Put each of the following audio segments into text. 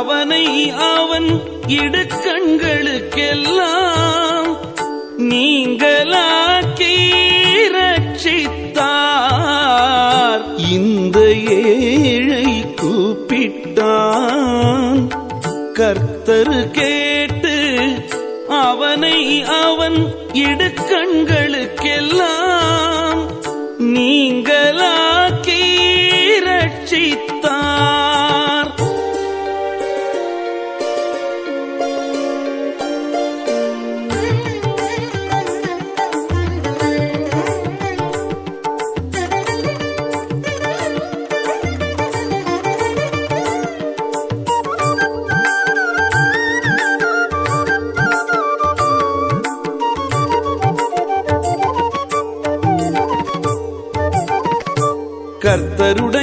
அவனை அவன் இடுக்கண்களுக்கெல்லாம் நீங்களாக்கி ரட்சித்தார். இந்த ஏழை கூப்பிட்டான். கர்த்தர் கேட்டு அவனை அவன் இடுக்கண்களுக்கெல்லாம் நீங்களா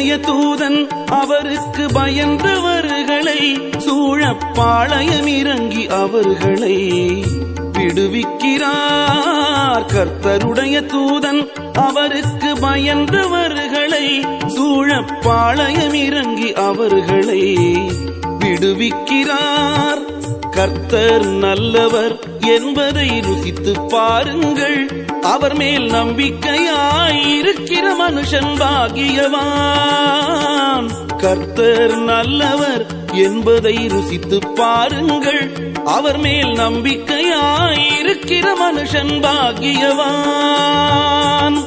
கர்த்தருடைய தூதன் அவருக்கு பயந்தவர்களை சூழப்பாளையம் இறங்கி அவர்களை விடுவிக்கிறார். கர்த்தருடைய தூதன் அவருக்கு பயந்தவர்களை சூழப்பாளையம் இறங்கி அவர்களை விடுவிக்கிறார். கர்த்தர் நல்லவர். என்பதை ருசித்து பாருங்கள். அவர் மேல் நம்பிக்கையாயிருக்கிற மனுஷன் பாகியவான் கர்த்தர் நல்லவர் என்பதை ருசித்து பாருங்கள். அவர் மேல் நம்பிக்கையாயிருக்கிற மனுஷன் பாகியவான்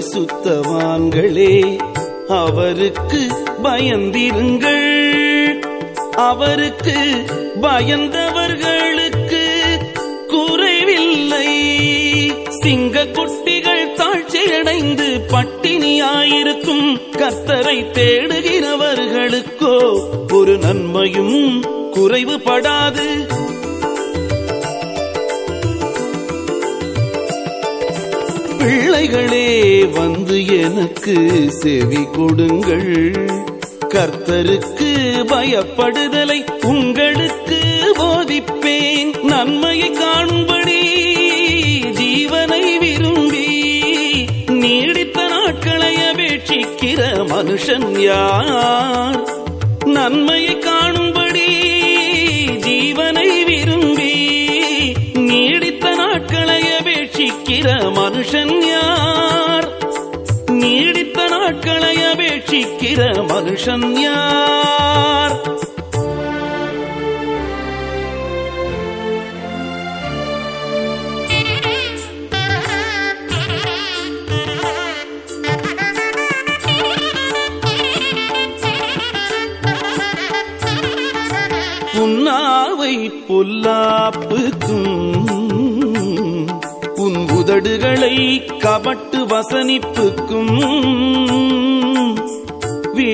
பரிசுத்தவான்களே அவருக்கு பயந்திருங்கள். அவருக்கு பயந்தவர்களுக்கு குறைவில்லை. சிங்க குட்டிகள் தாழ்ச்சியடைந்து பட்டினியாயிருக்கும். கத்தரை தேடுகிறவர்களுக்கோ ஒரு நன்மையும் குறைவுபடாது. பிள்ளைகளே வந்து எனக்கு செவி கொடுங்கள். கர்த்தருக்கு பயப்படுதலை உங்களுக்கு போதிப்பேன். நன்மையை காணும்படி ஜீவனை விரும்பி நீடித்த நாட்களை அபேட்சிக்கிற மனுஷன் யார்? நன்மையை நாட்களை மனுஷன் யார்? உன்னாவை பொல்லாப்புக்கும் உன் உதடுகளை கபட்டு வசனிப்புக்கும்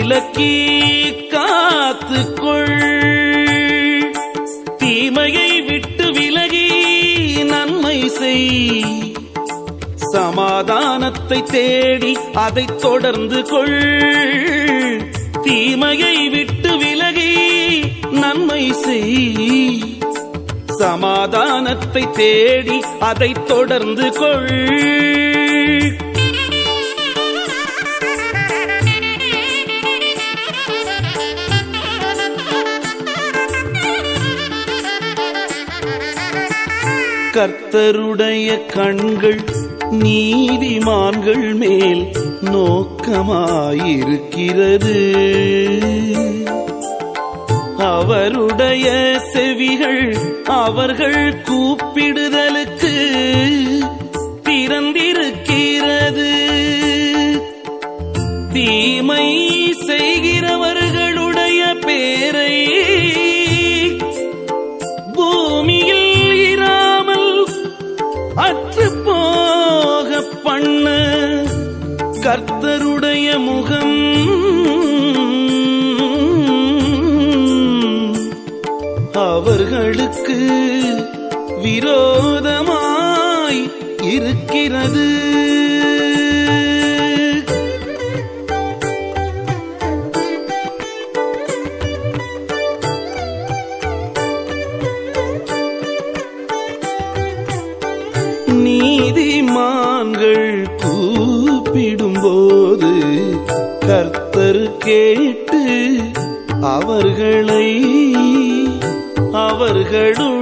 விலக்கி காத்துக்கொள். தீமையை விட்டு விலகி நன்மை செய். சமாதானத்தை தேடி அதை தொடர்ந்து கொள். தீமையை விட்டு விலகி நன்மை செய். சமாதானத்தை தேடி அதை தொடர்ந்து கொள். கர்த்தருடைய கண்கள் நீதிமான்கள் மேல் நோக்கமாயிருக்கிறது. அவருடைய செவிகள் அவர்கள் கூ இருக்கிறது நீதிமான்கள் கூப்பிடும்போது கர்த்தர் கேட்டு அவர்களை அவர்களும்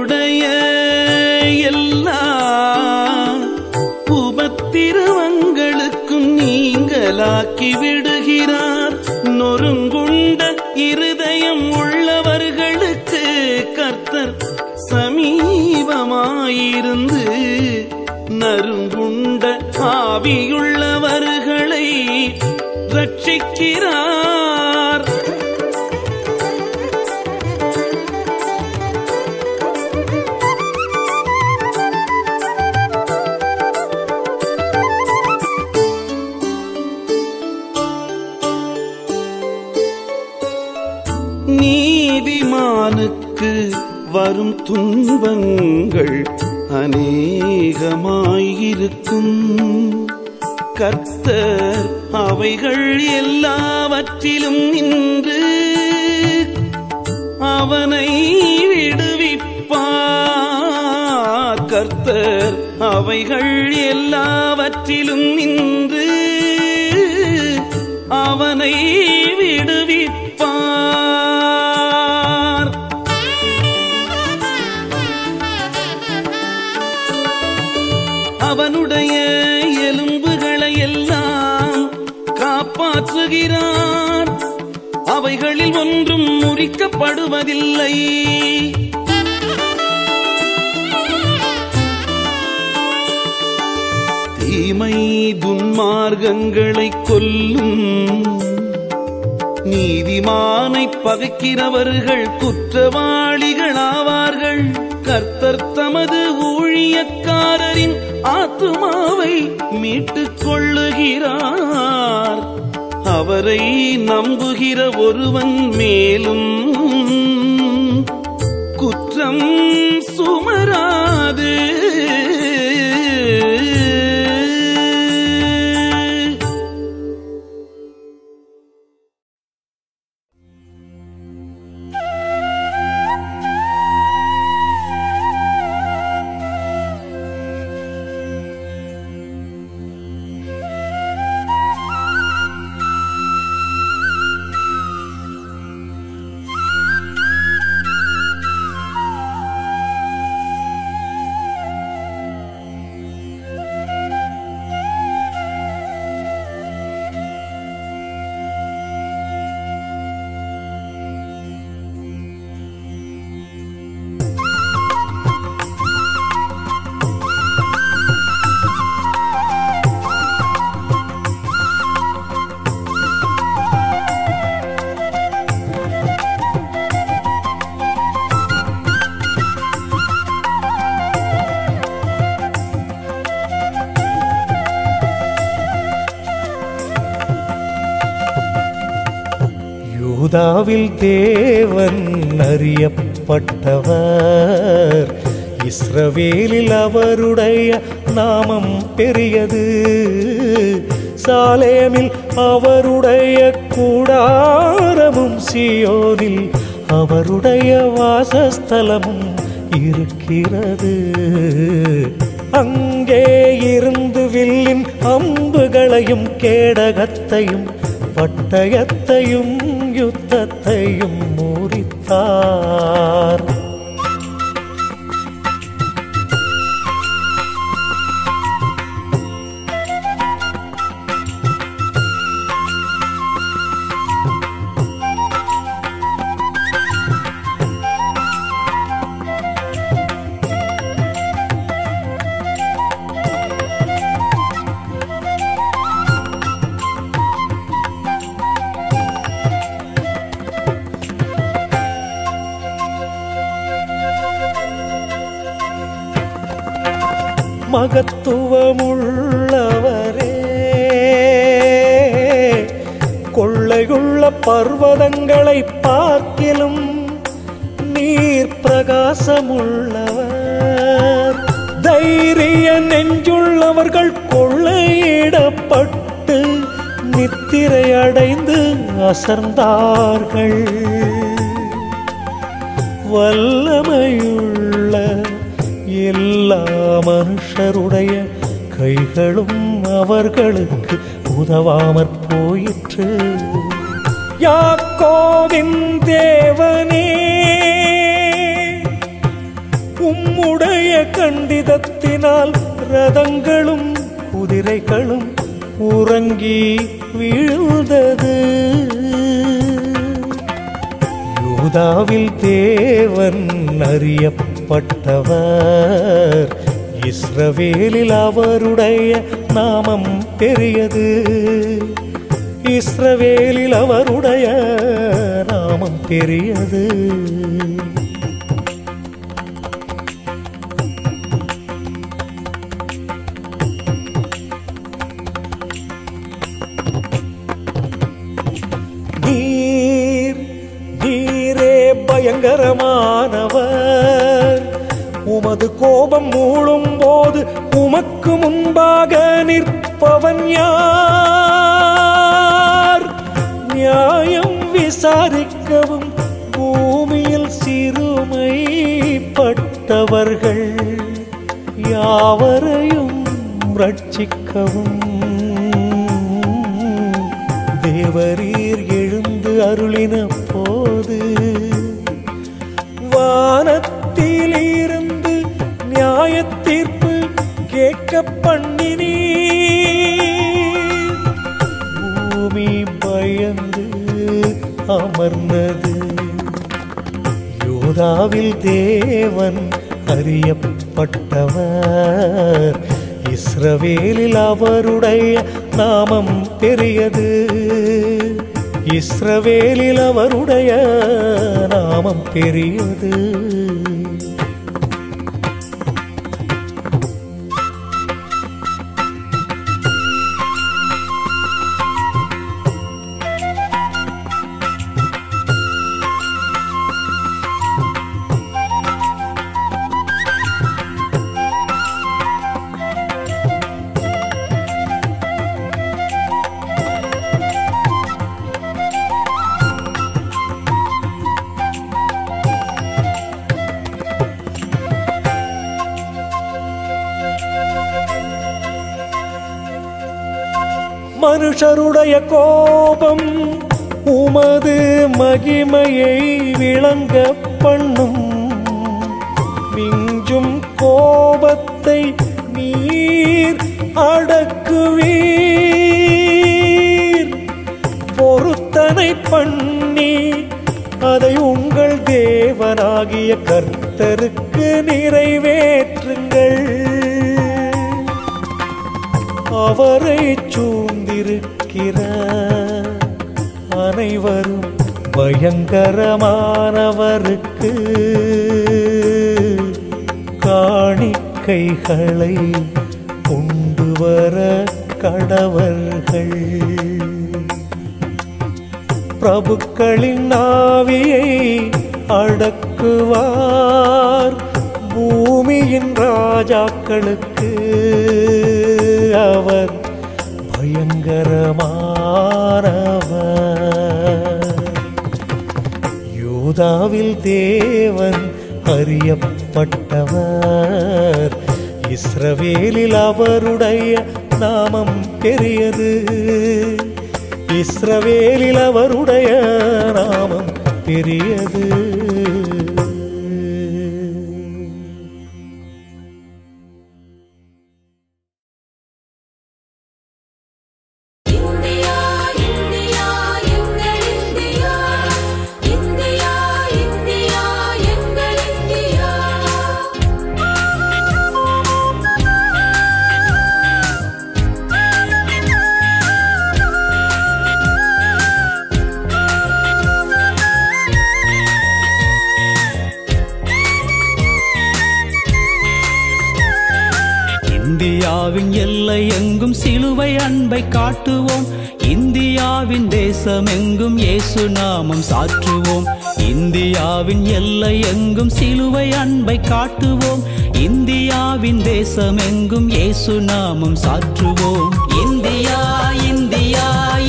நீங்களாக்கி நீதிமானுக்கு வரும் துன்பங்கள் அநேகமாயிருக்கும். கர்த்தர் அவைகள் எல்லாவற்றிலும் நின்று அவனை விடுவிப்பார். கர்த்தர் அவைகள் எல்லாவற்றிலும் நின்று அவனை விடுவிப்பார். அவைகளில் ஒன்றும் முறிக்கப்படுவதில்லை. தீமை துன்மார்க்கங்களை கொல்லும். நீதிமானை பகைக்கிறவர்கள் குற்றவாளிகளாவார்கள். கர்த்தர் தமது ஊழியக்காரரின் ஆத்துமாவை மீட்டுக் கொள்ளுகிறார். அவரை நம்புகிற ஒருவன் மேலும் குற்றம் யூதாவில் தேவன் அறியப்பட்டவர். இஸ்ரவேலில் அவருடைய நாமம் பெரியது. சாலேமில் அவருடைய கூடாரமும் சியோனில் அவருடைய வாசஸ்தலமும் இருக்கிறது. அங்கே இருந்து வில்லின் அம்புகளையும் கேடகத்தையும் பட்டயத்தையும் யுத்தத்தையும் முறித்தார். மகத்துவமுள்ளவரே. கொள்ளையுள்ள பர்வதங்களை பார்க்கிலும் நீர் பிரகாசமுள்ளவர். தைரிய நெஞ்சுள்ளவர்கள் கொள்ளையிடப்பட்டு நித்திரை அடைந்து அசர்ந்தார்கள். வல்லமையுள்ள எல்லா மனுஷ மனுஷருடைய கைகளும் அவர்களுக்கு உதவாமற் போயிற்று. யாக்கோவின் தேவனே உம்முடைய கண்டிதத்தினால் ரதங்களும் குதிரைகளும் உறங்கி வீழ்ந்தது. யூதாவில் தேவன் அறியப்பட்டவர். இஸ்ரவேலில் அவருடைய நாமம் பெரியது இஸ்ரவேலில் அவருடைய நாமம் பெரியது இஸ்ரவேலில் அவருடைய நாமம் பெரியது மனுஷருடைய கோபம் உமது மகிமையை விளங்க பண்ணும். மிஞ்சும் கோபத்தை நீர் அடக்குவீர். பொருத்தனை பண்ணி அதை உங்கள் தேவனாகிய கர்த்தருக்கு நிறைவேற்றுங்கள். அவரை சூ இருக்கிற அனைவரும் பயங்கரமானவருக்கு காணிக்கைகளை கொண்டு வர கடவர்கள். பிரபுக்களின் ஆவியை அடக்குவார். பூமியின் ராஜாக்களுக்கு பயங்கரமானவர் யூதாவில் தேவன் அறியப்பட்டவர் இஸ்ரவேலில் அவருடைய நாமம் பெரியது இஸ்ரவேலில் அவருடைய நாமம் பெரியது தேசமெங்கும் இயேசு நாமம் சாற்றுவோம். இந்தியா இந்தியா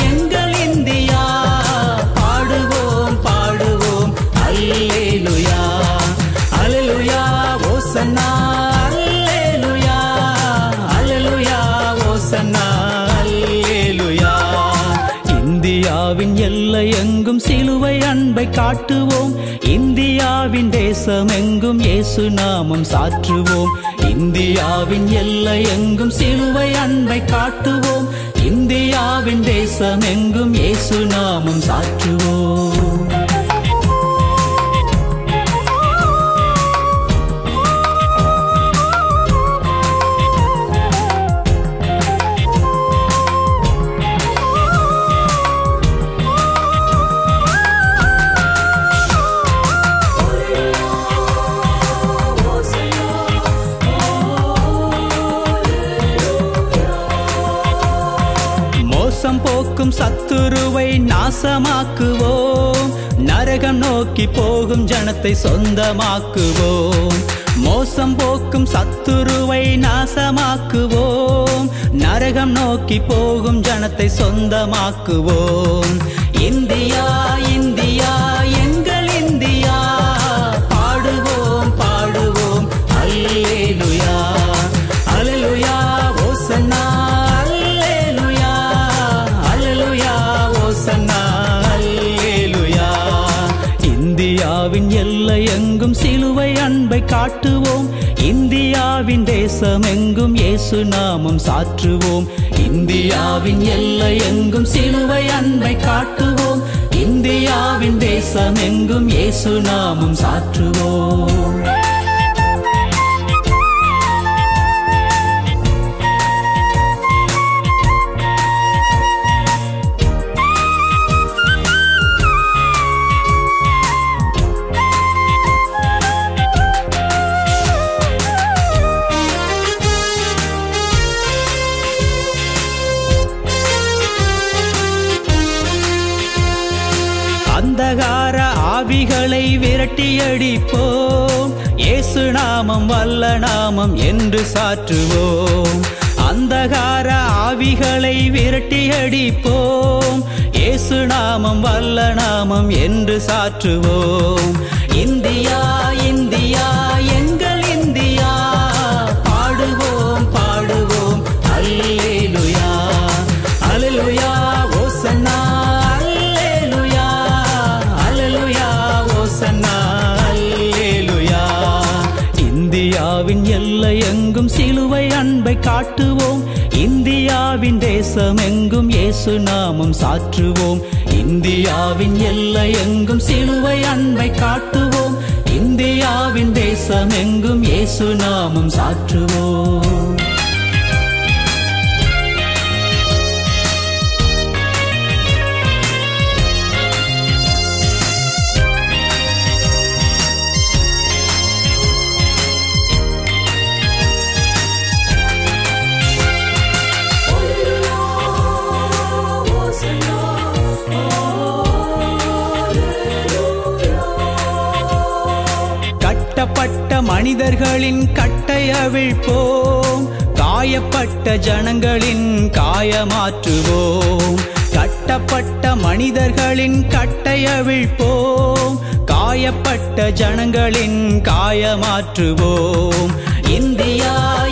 எங்கள் இந்தியா பாடுவோம் பாடுவோம். அல்லேலுயா அல்லேலுயா ஓசன்னா அல்லேலுயா அல்லேலுயா ஓசன்னா அல்லேலுயா. இந்தியாவின் எல்லை எங்கும் சிலுவை அன்பை காட்டுவோம். இந்தியாவின் தேசம் எங்கும் இயேசு நாமம் சாற்றுவோம். இந்தியாவின் எல்லை எங்கும் சிலுவை அன்பை காட்டுவோம். இந்தியாவின் தேசம் எங்கும் இயேசு நாமம் சாற்றுவோம். சத்துருவை நரகம் நோக்கி போகும் ஜனத்தை சொந்தமாக்குவோம். மோசம் போக்கும் சத்துருவை நாசமாக்குவோம். நரகம் நோக்கி போகும் ஜனத்தை சொந்தமாக்குவோம். இந்தியாவின் தேசம் எங்கும் இயேசு நாமம் சாற்றுவோம். இந்தியாவின் எல்லை எங்கும் சிலுவை அன்பை காட்டுவோம். இந்தியாவின் தேசம் எங்கும் இயேசு நாமம் சாற்றுவோம். கட்டியடிப்போம். இயேசு நாமம் வல்ல நாமம் என்று சாற்றுவோம். அந்தகார ஆவிகளை விரட்டியடிப்போம். இயேசு நாமம் வல்ல நாமம் என்று சாற்றுவோம். இந்தியா அன்பை இந்தியாவின் தேசம் எங்கும் இயேசு நாமம் சாற்றுவோம். இந்தியாவின் எல்லை எங்கும் சிலுவை அன்பை காட்டுவோம். இந்தியாவின் தேசம் எங்கும் இயேசு நாமம் சாற்றுவோம். கட்டப்பட்ட மனிதர்களின் கட்டை அவிழ்ப்போம் காயப்பட்ட ஜனங்களின் காயமாற்றுவோம். கட்டப்பட்ட மனிதர்களின் கட்டை அவிழ்ப்போம் காயப்பட்ட ஜனங்களின் காயமாற்றுவோம். இந்தியா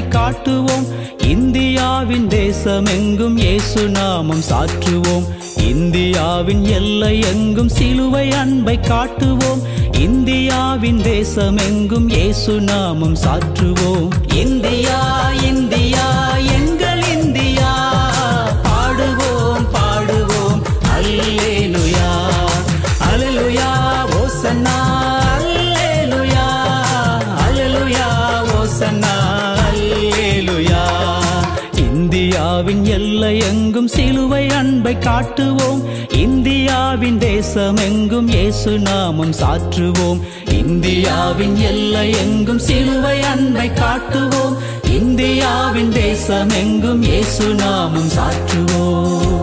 சிலுவை காட்டுவோம். இந்தியாவின் தேசம் எங்கும் இயேசு நாமம் சாற்றுவோம். இந்தியாவின் எல்லை எங்கும் சிலுவை அன்பை காட்டுவோம். இந்தியாவின் தேசம் எங்கும் இயேசு நாமம் சாற்றுவோம். India India. சிலுவை காட்டுவோம். இந்தியாவின் தேசம் எங்கும் இயேசு நாமம் சாற்றுவோம். இந்தியாவின் எல்லை எங்கும் சிலுவை அன்பை காட்டுவோம். இந்தியாவின் தேசம் எங்கும் இயேசு நாமம் சாற்றுவோம்.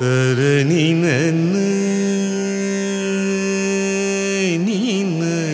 ಕರ ನಿನ್ನ ನೀನು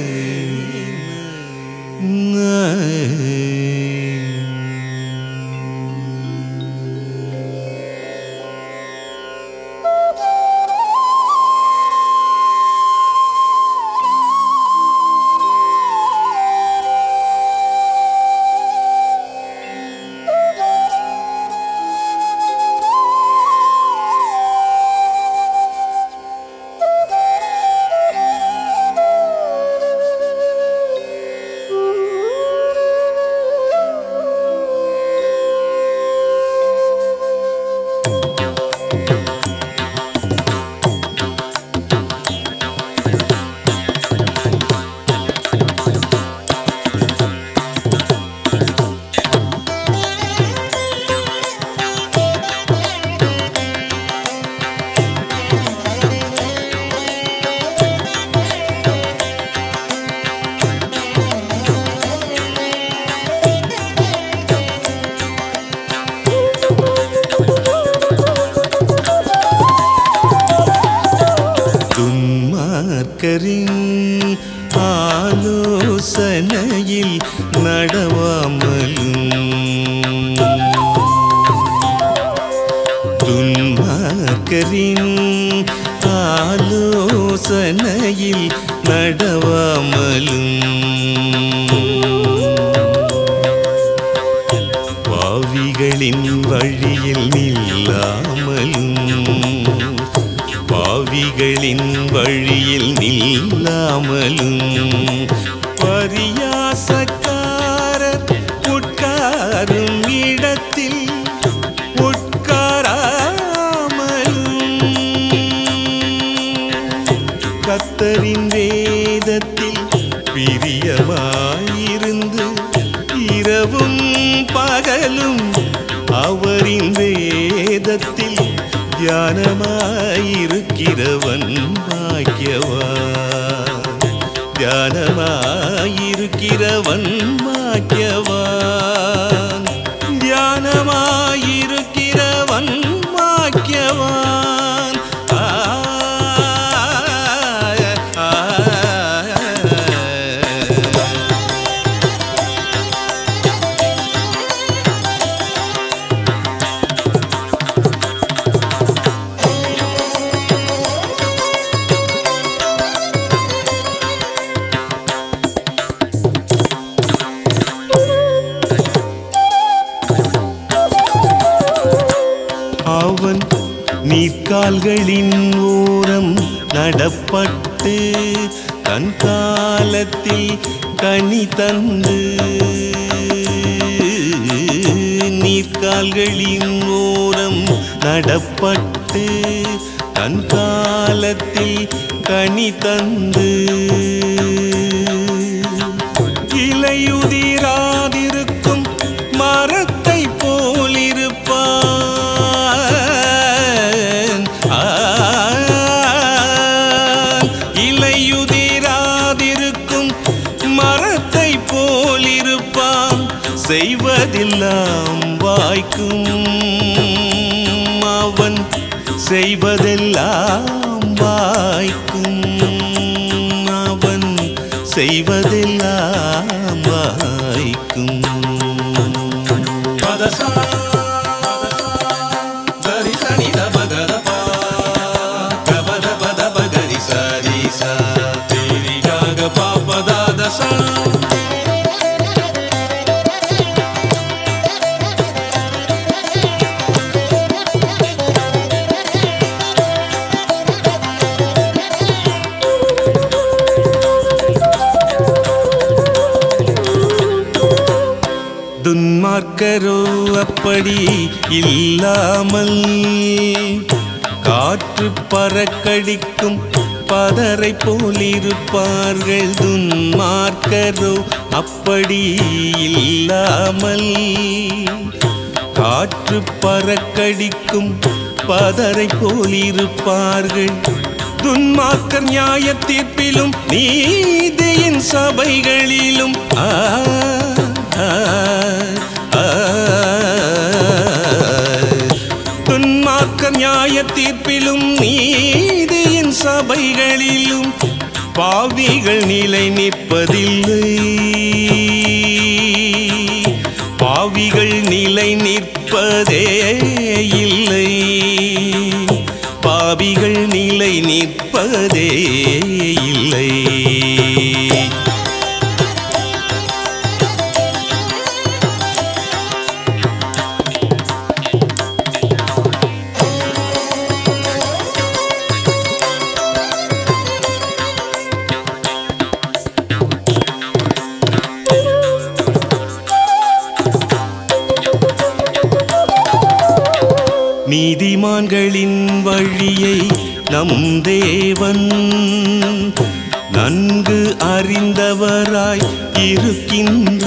கால்களின் ஓரம் நடப்பட்டு தன் காலத்தில் கனி தந்து நீர்கால்களின் ஓரம் நடப்பட்டு தன் காலத்தில் கனி தந்து செய்வதெல்லாம் வாய்க்கும். அவன் செய்வதெல்லாம் வாய்க்கும். பதசா படி இல்லாமல் காற்று பறக்கடிக்கும் பதரை போலிருப்பார்கள் துன்மார்க்கரோ அப்படி இல்லாமல் காற்று பறக்கடிக்கும் பதரை போலிருப்பார்கள் துன்மார்க்கர் நியாய தீர்ப்பிலும் நீதியின் சபைகளிலும் ஆ. நியாய தீர்ப்பிலும் நீதியின் சபைகளிலும் பாவிகள் நிலை நிற்பதில்லை. பாவிகள் நிலை நிற்பதே இல்லை. பாவிகள் நிலை நிற்பதே அறிந்தவராய் இருக்கின்ற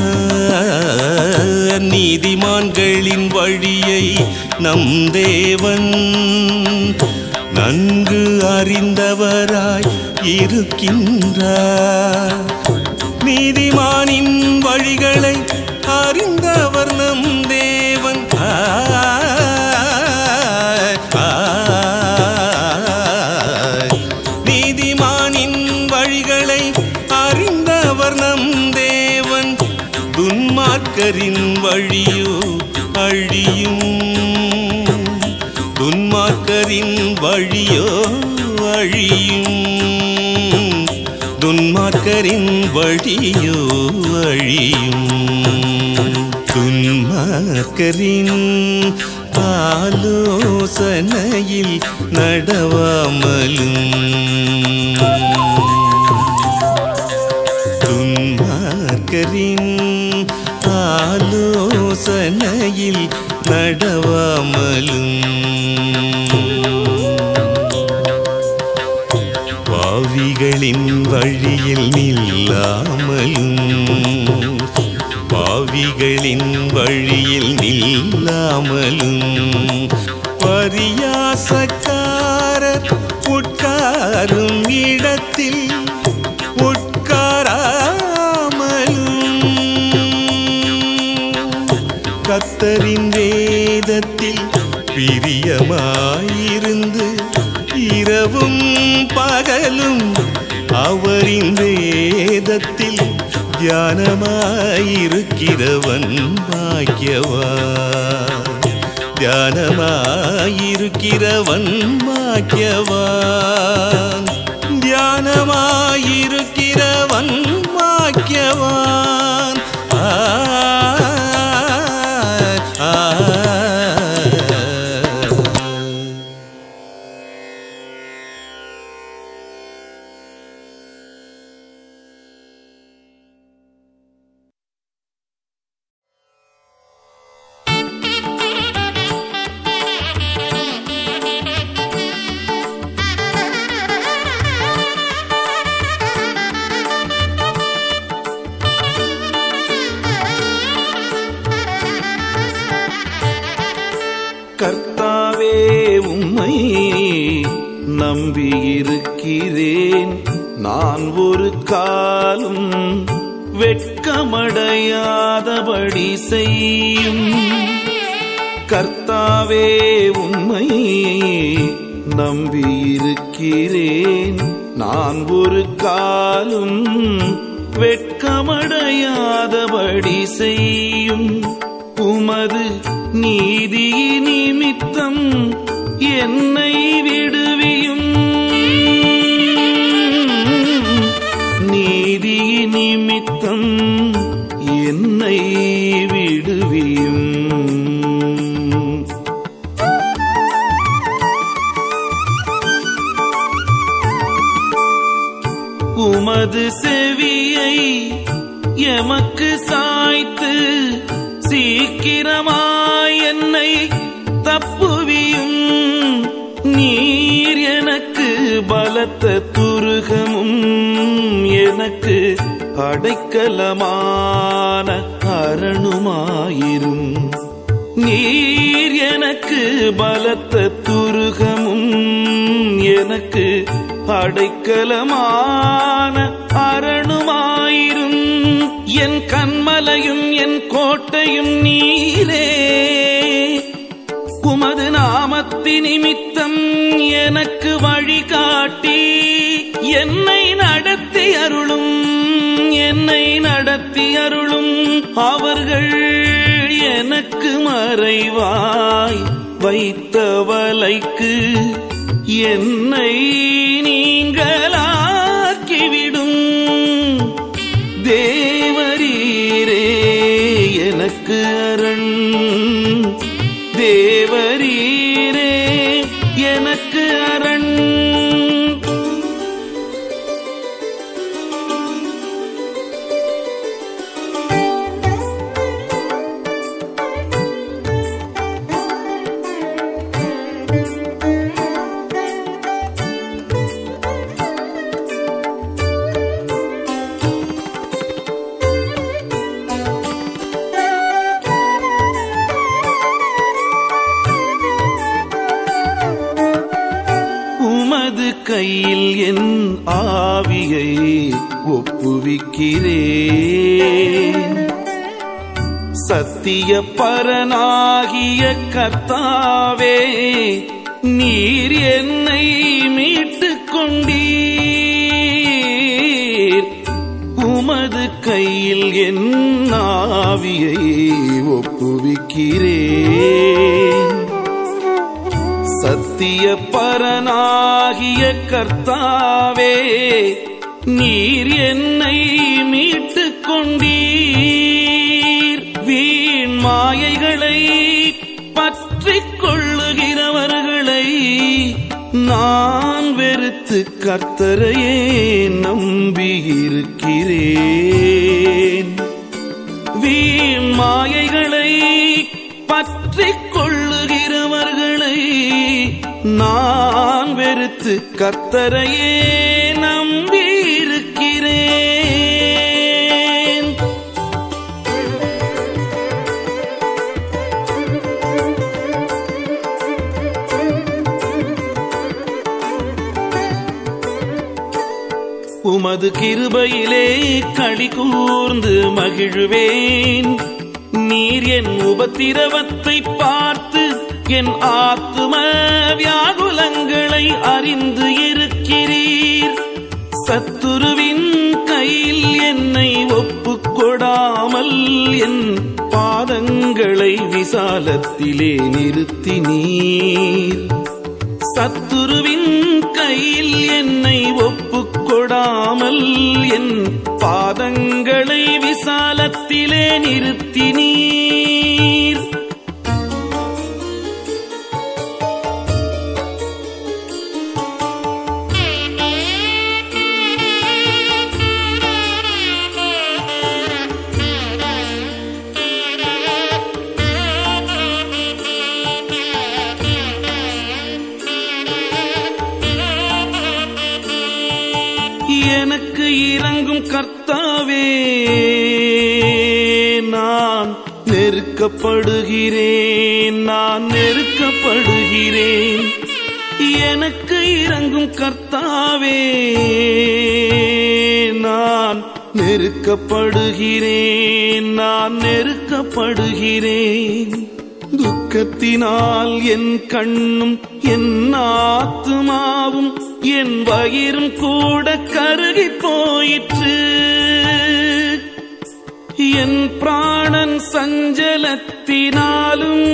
நீதிமான்களின் வழியை நம் தேவன் நன்கு அறிந்தவராய் இருக்கின்றார். நீதிமானின் வழிகளை துன்மார்க்கரின் வழியோ அழியும். துன்மார்க்கரின் வழியோ அழியும். துன்மார்க்கரின் ஆலோசனையில் நடவாமலும். துன்மார்க்கரின் ஆலோசனையில் நடவாமலும் பாவிகளின் வழியில் நில்லாமலும் பாவிகளின் வழியில் நில்லாமலும் பரியாசக்காரர் உட்காரும் பிரியமாயிருந்து இரவும் பகலும் அவரின் வேதத்தில் தியானமாயிருக்கிறவன் பாக்கியவா தியானமாயிருக்கிறவன் பாக்கியவான் தியானமாயிருக்கிறவன் பாக்கியவான் ஆ. நான் ஒரு காலும் வெட்கமடையாதபடி செய்யும். கர்த்தாவே உண்மை நம்பியிருக்கிறேன். நான் ஒரு காலும் வெட்கமடையாதபடி செய்யும். உமது நீதி நிமித்தம் என்ன எமக்கு சாய்த்து சீக்கிரமாய் என்னை தப்புவியும். நீர் எனக்கு பலத்த துருகமும் எனக்கு அடைக்கலமான அரணுமாயிரும். நீர் எனக்கு பலத்த துருகமும் எனக்கு அடைக்கலமான என் கண்மலையும் என் கோட்டையும் நீரே உமது நாமத்தி நிமித்தம் எனக்கு வழிகாட்டி என்னை நடத்தி அருளும் என்னை நடத்தி அருளும் அவர்கள் எனக்கு மறைவாய் வைத்தவலைக்கு என்னை நீங்கள் சத்திய பரனாகிய கர்த்தாவே நீர் என்னை மீட்டு கொண்டீர். உமது கையில் என் ஆவியை ஒப்புவிக்கிறேன். சத்திய பரனாகிய கர்த்தாவே நம்பியிருக்கிறேன் வீண் மாயைகளை பற்றிக் கொள்ளுகிறவர்களை நான் வெறுத்து கத்தரையே உமது கிருபையிலே களி கூர்ந்து மகிழ்வேன். நீர் என் உபத்திரவத்தை பார்த்து என் ஆத்தும வியாகுலங்களை அறிந்து இருக்கிறீர். சத்துருவின் கையில் என்னை ஒப்புக்கொடாமல் என் பாதங்களை விசாலத்திலே நிறுத்தினீர். சத்துருவின் கையில் என்னை ஒப்பு விடாமல் என் பாதங்களை விசாலத்திலே நிறுத்தினி நெருக்கப்படுகிறேன் நான் நெருக்கப்படுகிறேன். எனக்கு இறங்கும் கர்த்தாவே நான் நெருக்கப்படுகிறேன் நான் நெருக்கப்படுகிறேன். துக்கத்தினால் என் கண்ணும் என் ஆத்துமாவும் என் வயிறும் கூட கருகி போயிற்று. என் பிராணன் சஞ்சலத்தினாலும்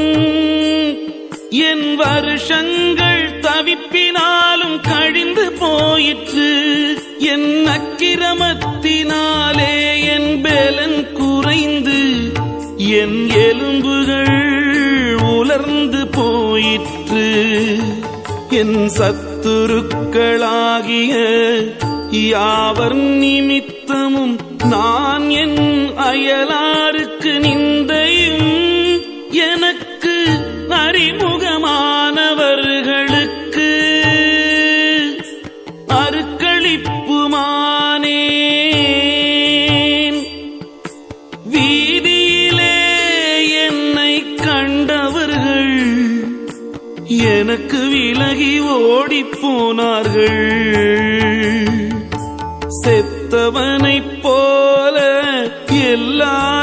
என் வருஷங்கள் தவிப்பினாலும் கழிந்து போயிற்று. என் அக்கிரமத்தினாலே என் பெலன் குறைந்து என் எலும்புகள் உலர்ந்து போயிற்று. என் சத்துருக்களாகிய யாவர் நிமித்தமும் நான் என் அயலாருக்கு நிந்தையும் எனக்கு அறிமுகமானவர்களுக்கு அருக்களிப்புமானேன். வீதியிலே என்னை கண்டவர்கள் எனக்கு விலகி ஓடிப் போனார்கள் செத்தவனைப் போ எல்லாம்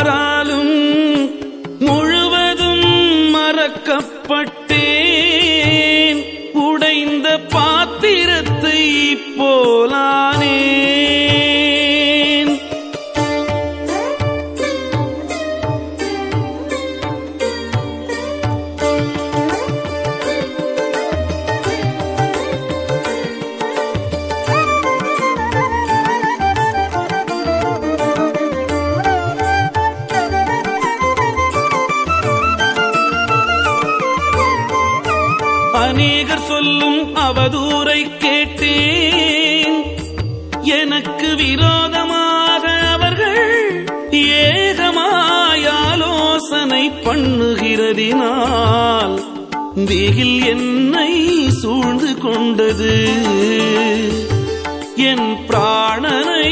கண்களினால் திகில் என்னை சூழ்ந்து கொண்டது. என் பிராணனை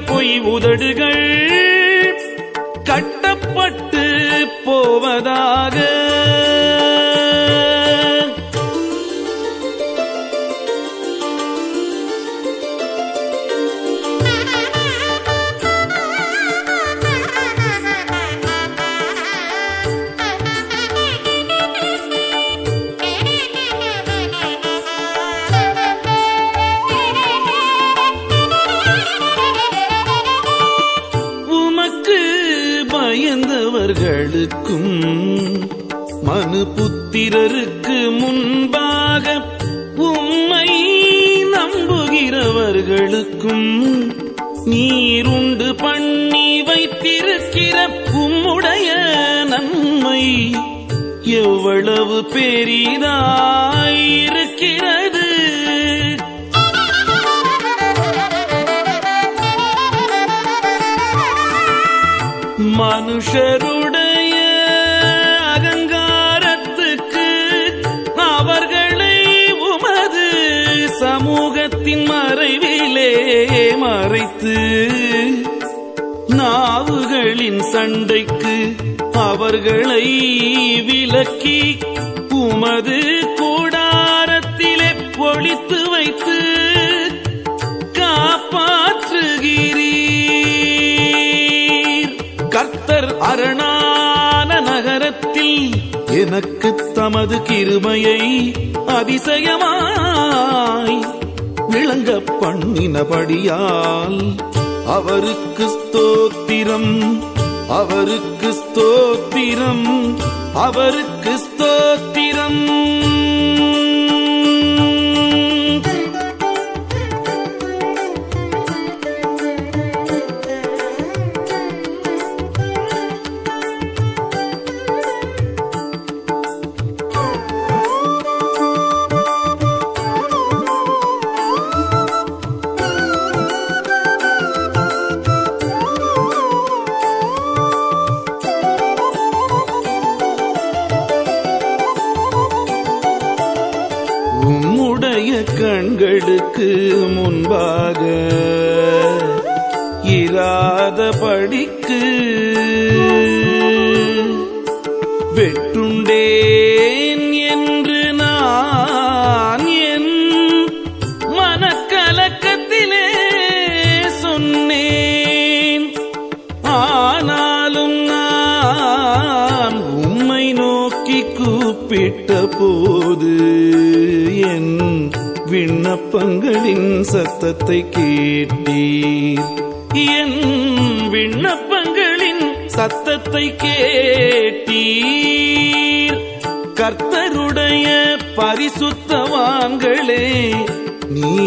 பொய் உதடுகள்.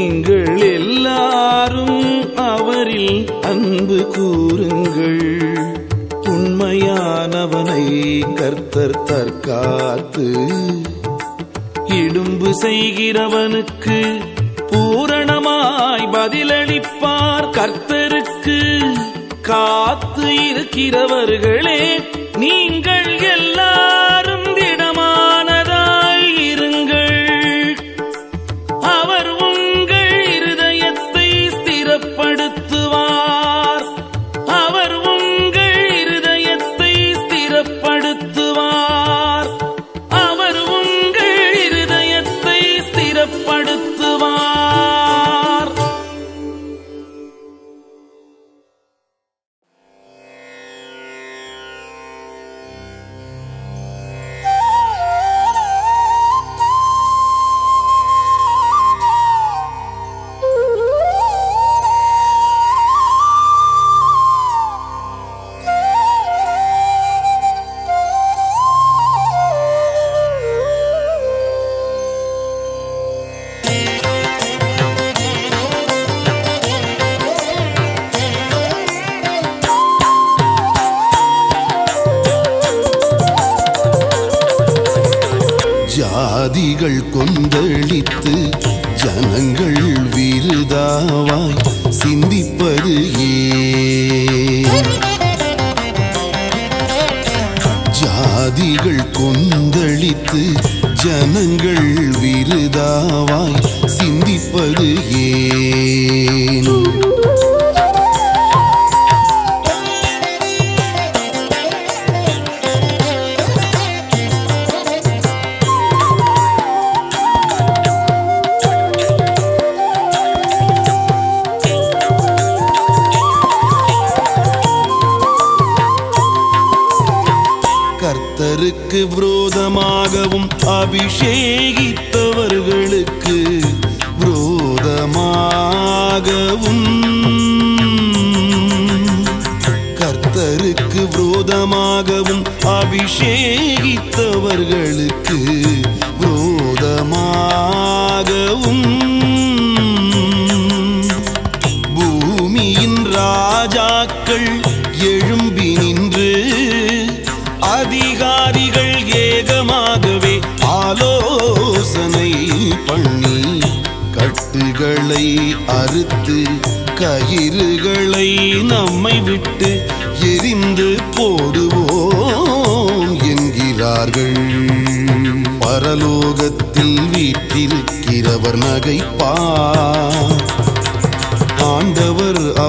நீங்கள் எல்லாரும் அவரில் அன்பு கூறுங்கள். உண்மையானவனை கர்த்தர் தற்காத்து. இடும்பு செய்கிறவனுக்கு பூரணமாய் பதிலளிப்பார் கர்த்தருக்கு. காத்து இருக்கிறவர்களே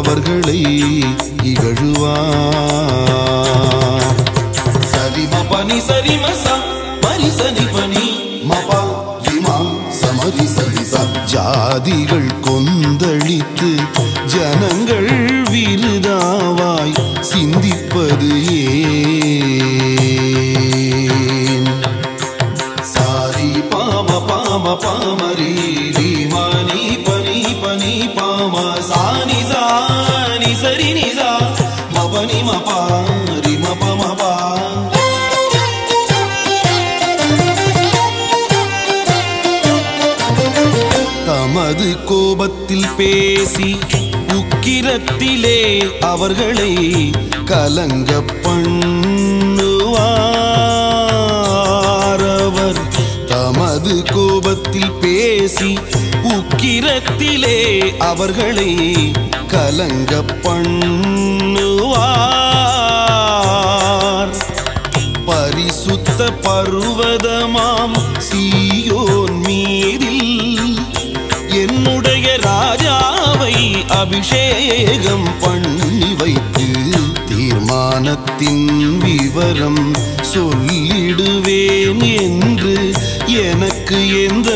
அவர்களை இகழுவார். சரிம பனி சரிம சரி சனி பனி மபா இமா சமதி சதி ஜாதிகள் கொந்தளித்து ஜனங்கள் பேசி உக்கிரத்திலே அவர்களை கலங்க பண்ணுவாரவர். தமது கோபத்தில் பேசி உக்கிரத்திலே அவர்களை கலங்க பண்ணுவார். பரிசுத்த பருவதமா அபிஷேகம் பண்ணி வைத்து தீர்மானத்தின் விவரம் சொல்லிடுவேன் என்று எனக்கு எந்த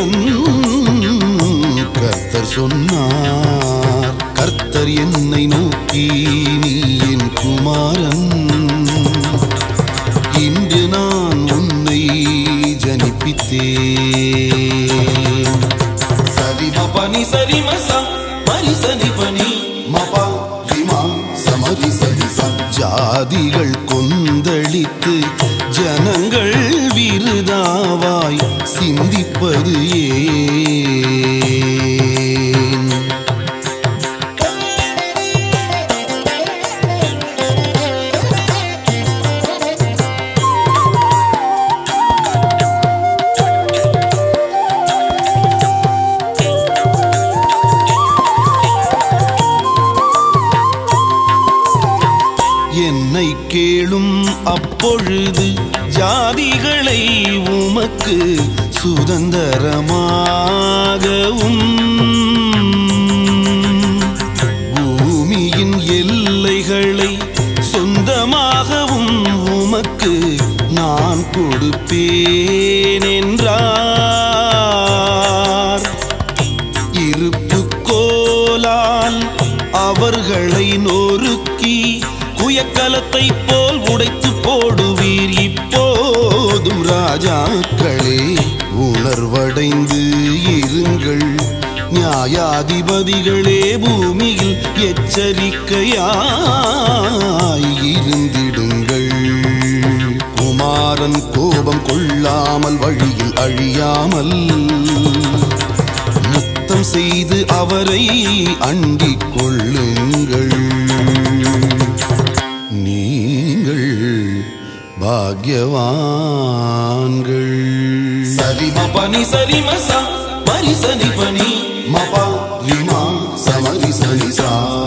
கர்த்தர் சொன்னார். கர்த்தர் என்னை நோக்கி நீ என் குமாரன். இன்று நான் உன்னை ஜனிப்பித்தேன். அதிபதிகளே பூமியில் எச்சரிக்கையாய் இருந்திடுங்கள் குமாரன் கோபம் கொள்ளாமல் வழியில் அழியாமல் முத்தம் செய்து அவரை அண்டிக் கொள்ளுங்கள். நீங்கள் பாக்யவான்கள். சரிம பனி சரிமசா பனி பனி மபா Salisa.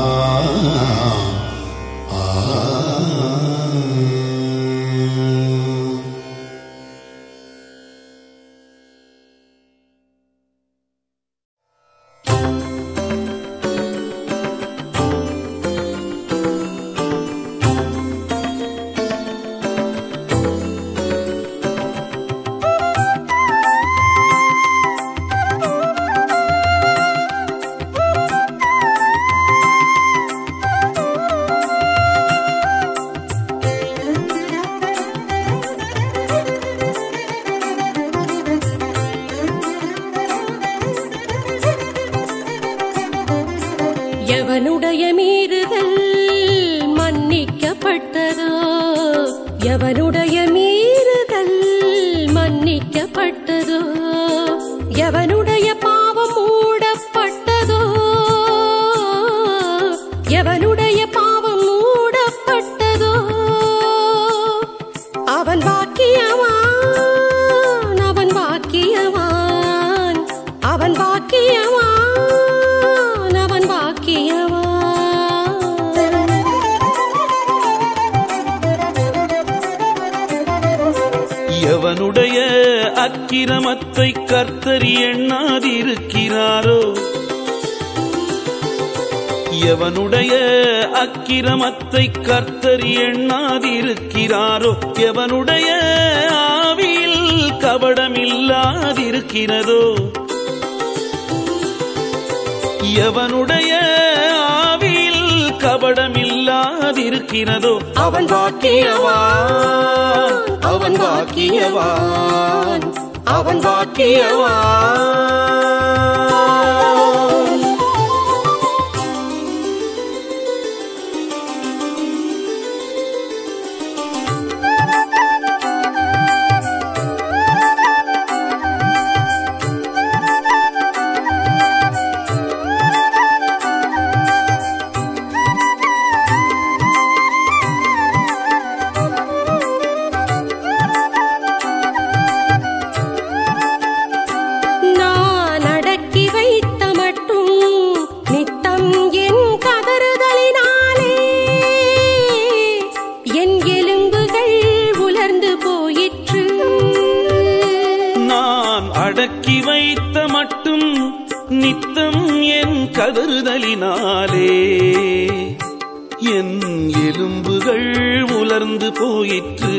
போயிற்று.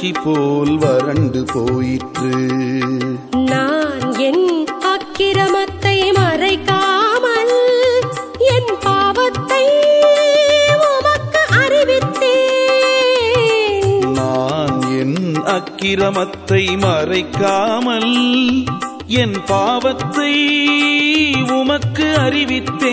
காட்சி போல் வறண்டு போயிற்று. நான் என் அக்கிரமத்தை மறைக்காமல் என் பாவத்தை உமக்கு அறிவித்தேன். நான் என் அக்கிரமத்தை மறைக்காமல் என் பாவத்தை உமக்கு அறிவித்தேன்.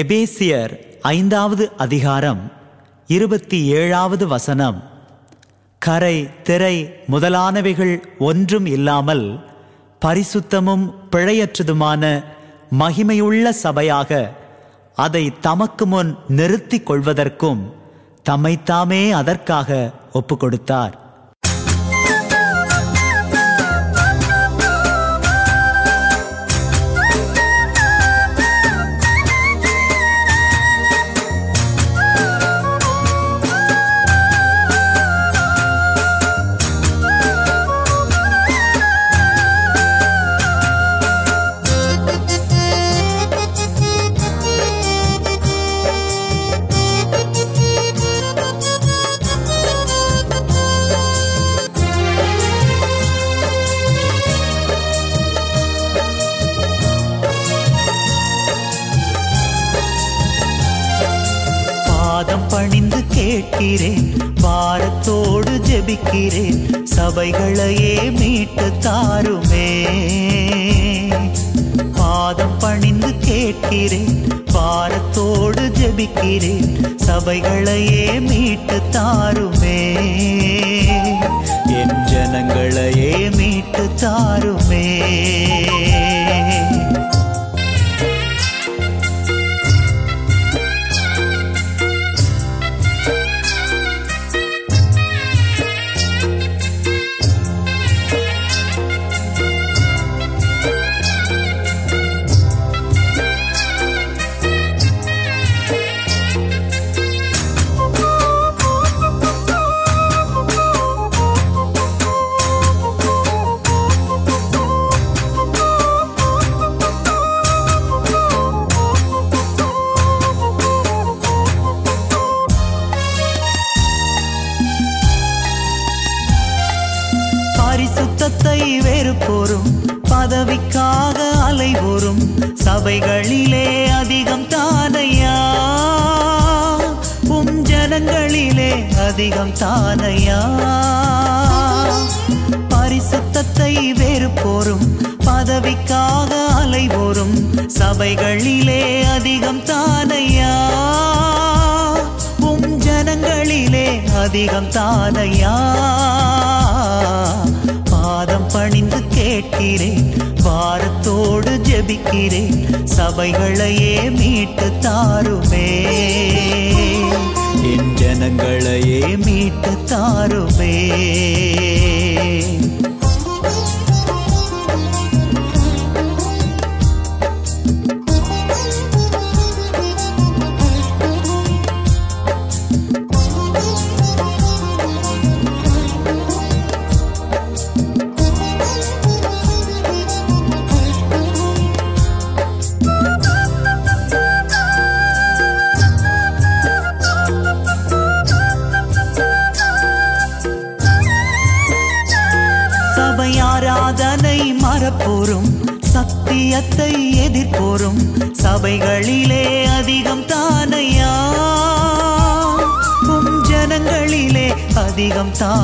எபேசியர் ஐந்தாவது அதிகாரம் இருபத்தி ஏழாவது வசனம். கரை திரை முதலானவைகள் ஒன்றும் இல்லாமல் பரிசுத்தமும் பிழையற்றதுமான மகிமையுள்ள சபையாக அதை தமக்கு முன் நிறுத்திக் கொள்வதற்கும் தம்மைத்தாமே அதற்காக ஒப்புக்கொடுத்தார்.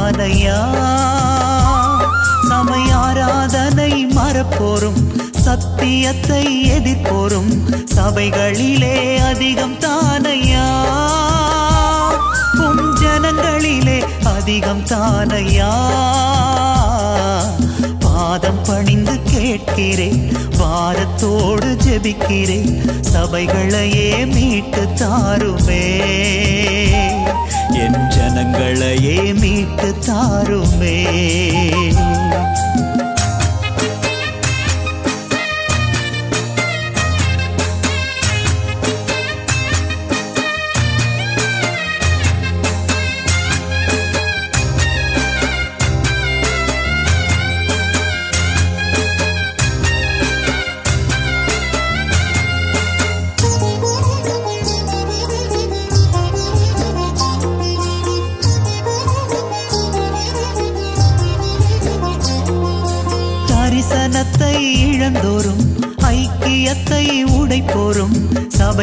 அதிகம் சமய ஆராதனை மறப்போரும் சத்தியத்தை எதிர்ப்போரும் சபைகளிலே அதிகம் தானையா. உம் ஜனங்களிலே அதிகம் தானையா. பாதம் பணிந்து கேட்கிறேன் வாரத்தோடு ஜெபிக்கிறேன் சபைகளையே மீட்டு தாருமே. என் ஜனங்களையே மீட்டு தாருமே.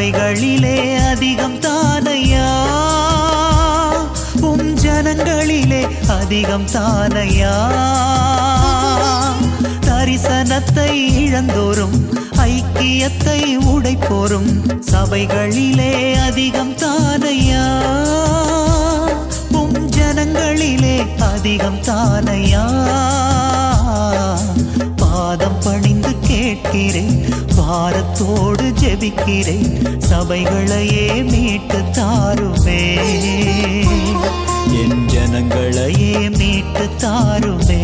அவைகளிலே அதிகம் தானையா? உம் ஜனங்களிலே அதிகம் தானையா? தரிசனத்தை இழந்தோறும் ஐக்கியத்தை உடைப்போரும் சபைகளிலே அதிகம் தானையா? உம் ஜனங்களிலே அதிகம் தானையா? கேட்கிறேன் வாரத்தோடு ஜெபிக்கிறேன் சபைகளையே மீட்டு தாருமே. என் ஜனங்களையே மீட்டு தாருமே.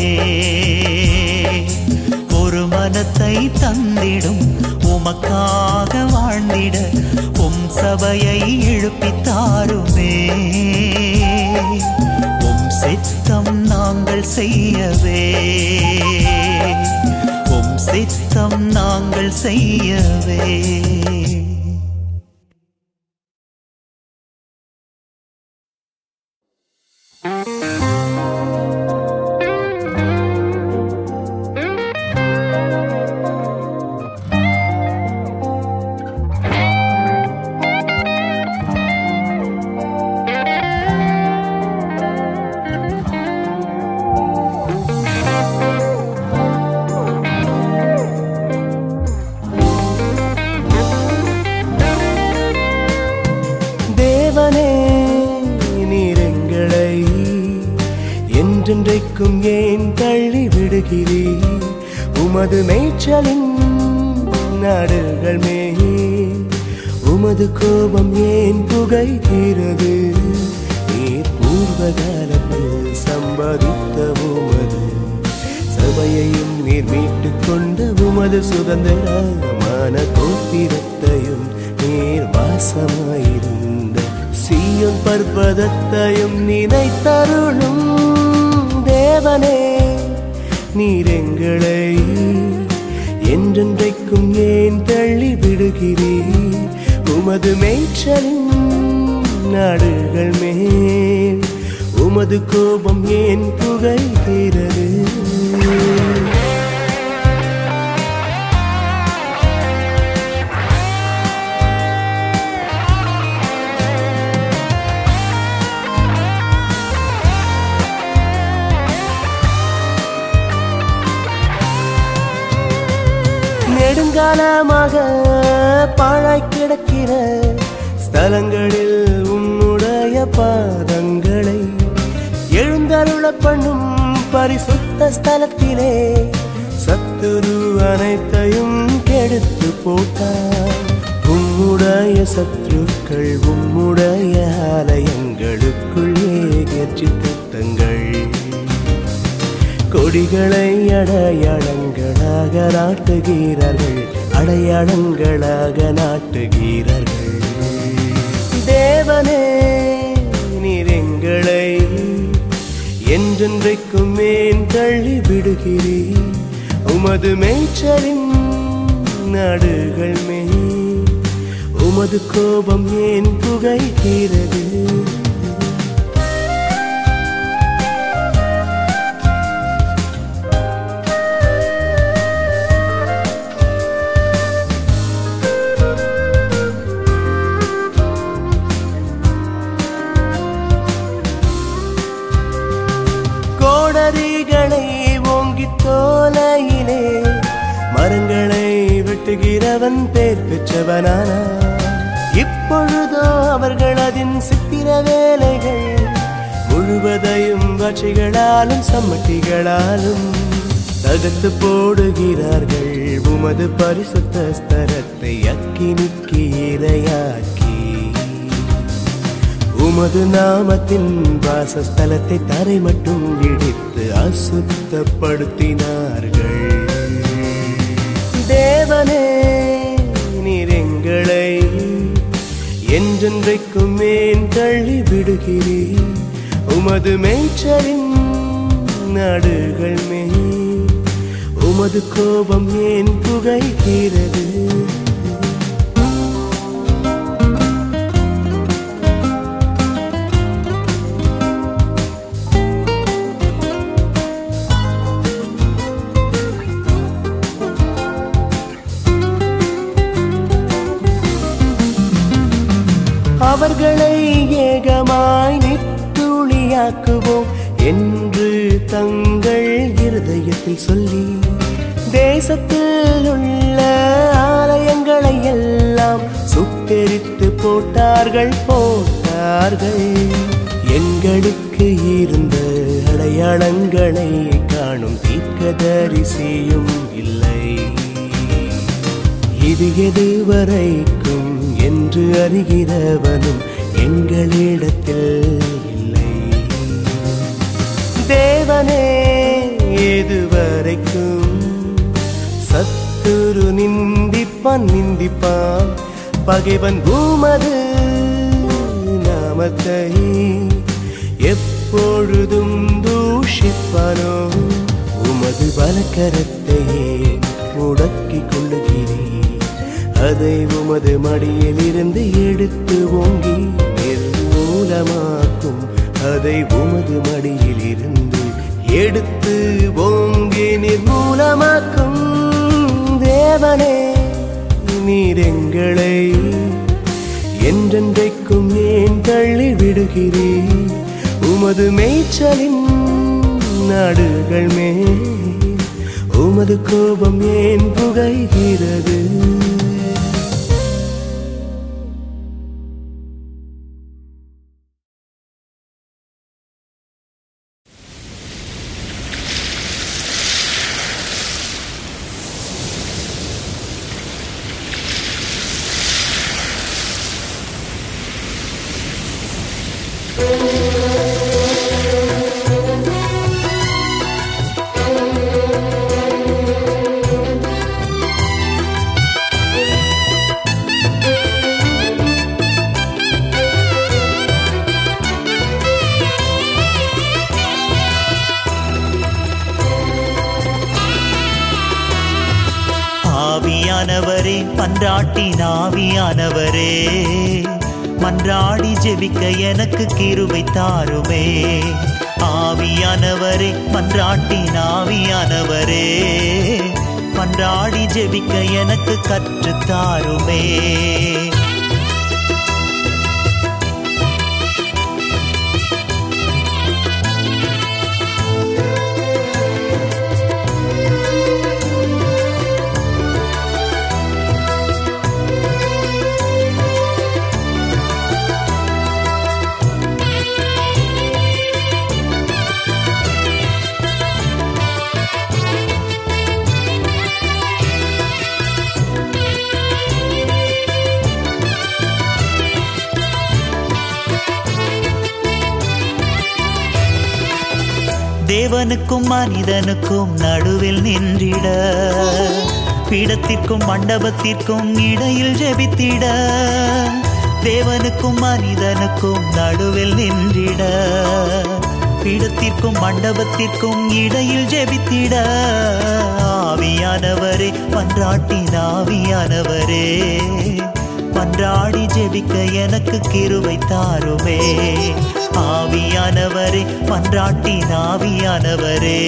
ஒரு மனத்தை தந்திடும் உமக்காக வாழ்ந்திட உம் சபையை எழுப்பி தாருமே. உம் சித்தம் நாங்கள் செய்யவே. சித்தம் நாங்கள் செய்யவே. சம்பாதித்த உமது சபையையும் நீர் மீட்டுக் கொண்ட உமது சுதந்திரமான கோத்திரத்தையும் நீர் வாசமாயிருந்த சீயும் பர்வதத்தையும் நினைத்தருளும் தேவனே. நீர் எங்களை என்றென்றைக்கும் ஏன் தள்ளி விடுகிறீர் உமது மேய்ச்சலின் நாடுகள் மேல் உமது கோபம் ஏன் புகைகிறது நெடுங்காலமாக பாழாய் கிடக்கிற ஸ்தலங்களில் உன்னுடைய பாத பண்ணும் பரிசுத்த ஸ்தலத்திலே சத்துரு அனைத்தையும் கெடுத்து போட்டார். உம்முடைய சத்துருக்கள் உம்முடைய ஆலயங்களுக்குள் ஏற்றி திட்டங்கள். கொடிகளை அடையாளங்களாக நாட்டுகிறார்கள் அடையாளங்களாக நாட்டுகிறார்கள். தேவனே என்றென்றைக்கும் ஏன் தள்ளி விடுகிறீர் உமது மேய்ச்சலின் நாடுகள் மே உமது கோபம் ஏன் புகைகிறது வெட்டுகிறவன் பேர் பெற்றவனானா? இப்பொழுதோ அவர்கள் அதன் சித்திர வேலைகள் முழுவதையும் வாட்சிகளாலும் சம்மட்டிகளாலும் தகர்த்து போடுகிறார்கள். உமது பரிசுத்த ஸ்தரத்தை அக்கினிக்கு இரையாக்கி. உமது நாமத்தின் வாசஸ்தலத்தை தரை மட்டும் இடித்து அசுத்தப்படுத்தினார்கள். என்றென்றைக்கும் ஏன் தள்ளி விடுகிறேன் உமது மேய்ச்சலின் நாடுகள் மே உமது கோபம் ஏன் புகைக்கிறது அவர்களை ஏகமாய் நித்துளியாக்குவோம் என்று தங்கள் இருதயத்தில் சொல்லி தேசத்தில் உள்ள ஆலயங்களை எல்லாம் சுட்டெரித்து போட்டார்கள் போட்டார்கள். எங்களுக்கு இருந்த அடையாளங்களை காணும் தீர்க்கதரிசியும் இல்லை. இது எதுவரைக்கும் என்று அறிகிறவனும் எங்களிடத்தில் இல்லை. தேவனே எதுவரைக்கும் சத்துரு நிந்திப்பான் நிந்திப்பான். பகைவன் பூமது நாமத்தை எப்பொழுதும் தூஷிப்பானோ? உமது பலக்கரத்தையே முடக்கிக் கொள்ளுகிறேன் அதை உமது மடியில் இருந்து எடுத்து ஓங்கி சொந்தமாக்கும் அதை உமது மடியிலிருந்து எடுத்து ஓங்கி நிர்மூலமாக்கும் தேவனே நீர் எங்களை என்றென்றைக்கும் ஏன் தள்ளி விடுகிறீர்? உமது மேய்ச்சலின் நாடுகள் மே உமது கோபம் ஏன் புகைகிறது? தேவனுக்கும் மனிதனுக்கும் நடுவில் நின்றிட. பீடத்திற்கும் மண்டபத்திற்கும் இடையில் ஜெபித்திட. தேவனுக்கும் மனிதனுக்கும் நடுவில் நின்றிட. பீடத்திற்கும் மண்டபத்திற்கும் இடையில் ஜெபித்திட. ஆவியானவரே பன்றாட்டின் ஆவியானவரே பன்றாடி ஜெபிக்க எனக்கு கிருவை தாருமே. ஆவியானவரே மன்றாட்டின் நாவியானவரே.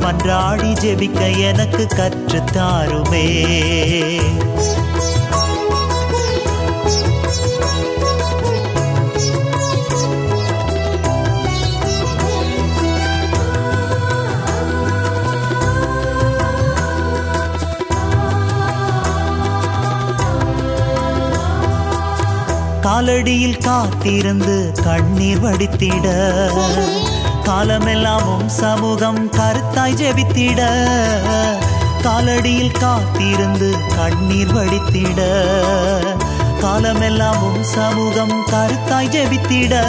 மன்றாடி ஜெபிக்க எனக்கு கற்று காலடியில் காத்திருந்து கண்ணீர் வடித்திட. காலமெல்லாமும் சமூகம் கருத்தாய் ஜெபித்திட. காலடியில் காத்திருந்து கண்ணீர் வடித்திட. காலமெல்லாமும் சமூகம் கருத்தாய் ஜெபித்திட.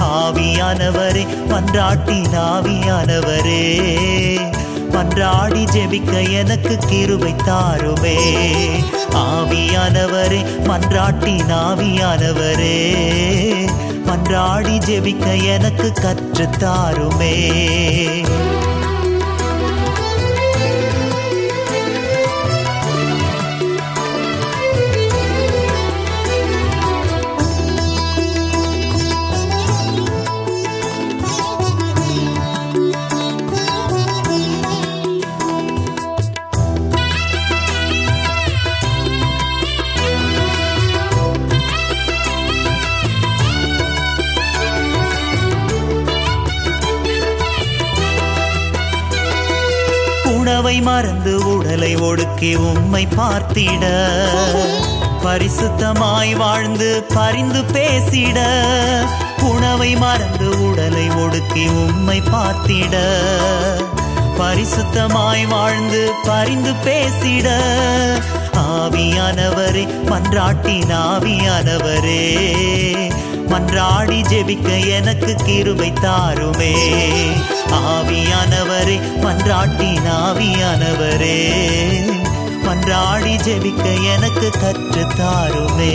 ஆவியானவரே பன்றாட்டி ஆவியானவரே. பன்றாடி ஜெபிக்க எனக்கு கிருபை தாருமே. ஆவியானவரே மன்றாட்டி நாவியானவரே. மன்றாடி ஜெபிக்க எனக்கு கற்று உணவை மறந்து உடலை ஒடுக்கி உம்மை பார்த்திட. பரிசுத்தமாய் வாழ்ந்து பரிந்து பேசிட. உணவை மறந்து உடலை ஒடுக்கி உம்மை பார்த்திட. பரிசுத்தமாய் வாழ்ந்து பரிந்து பேசிட. ஆவியானவரே மன்றாட்டின் ஆவியானவரே. மன்றாடி ஜெபிக்க எனக்கு கிருபை தாருமே. ஆவியானவரே மன்றாட்டின் ஆவியானவரே. மன்றாடி ஜெபிக்க எனக்கு கற்று தாருமே.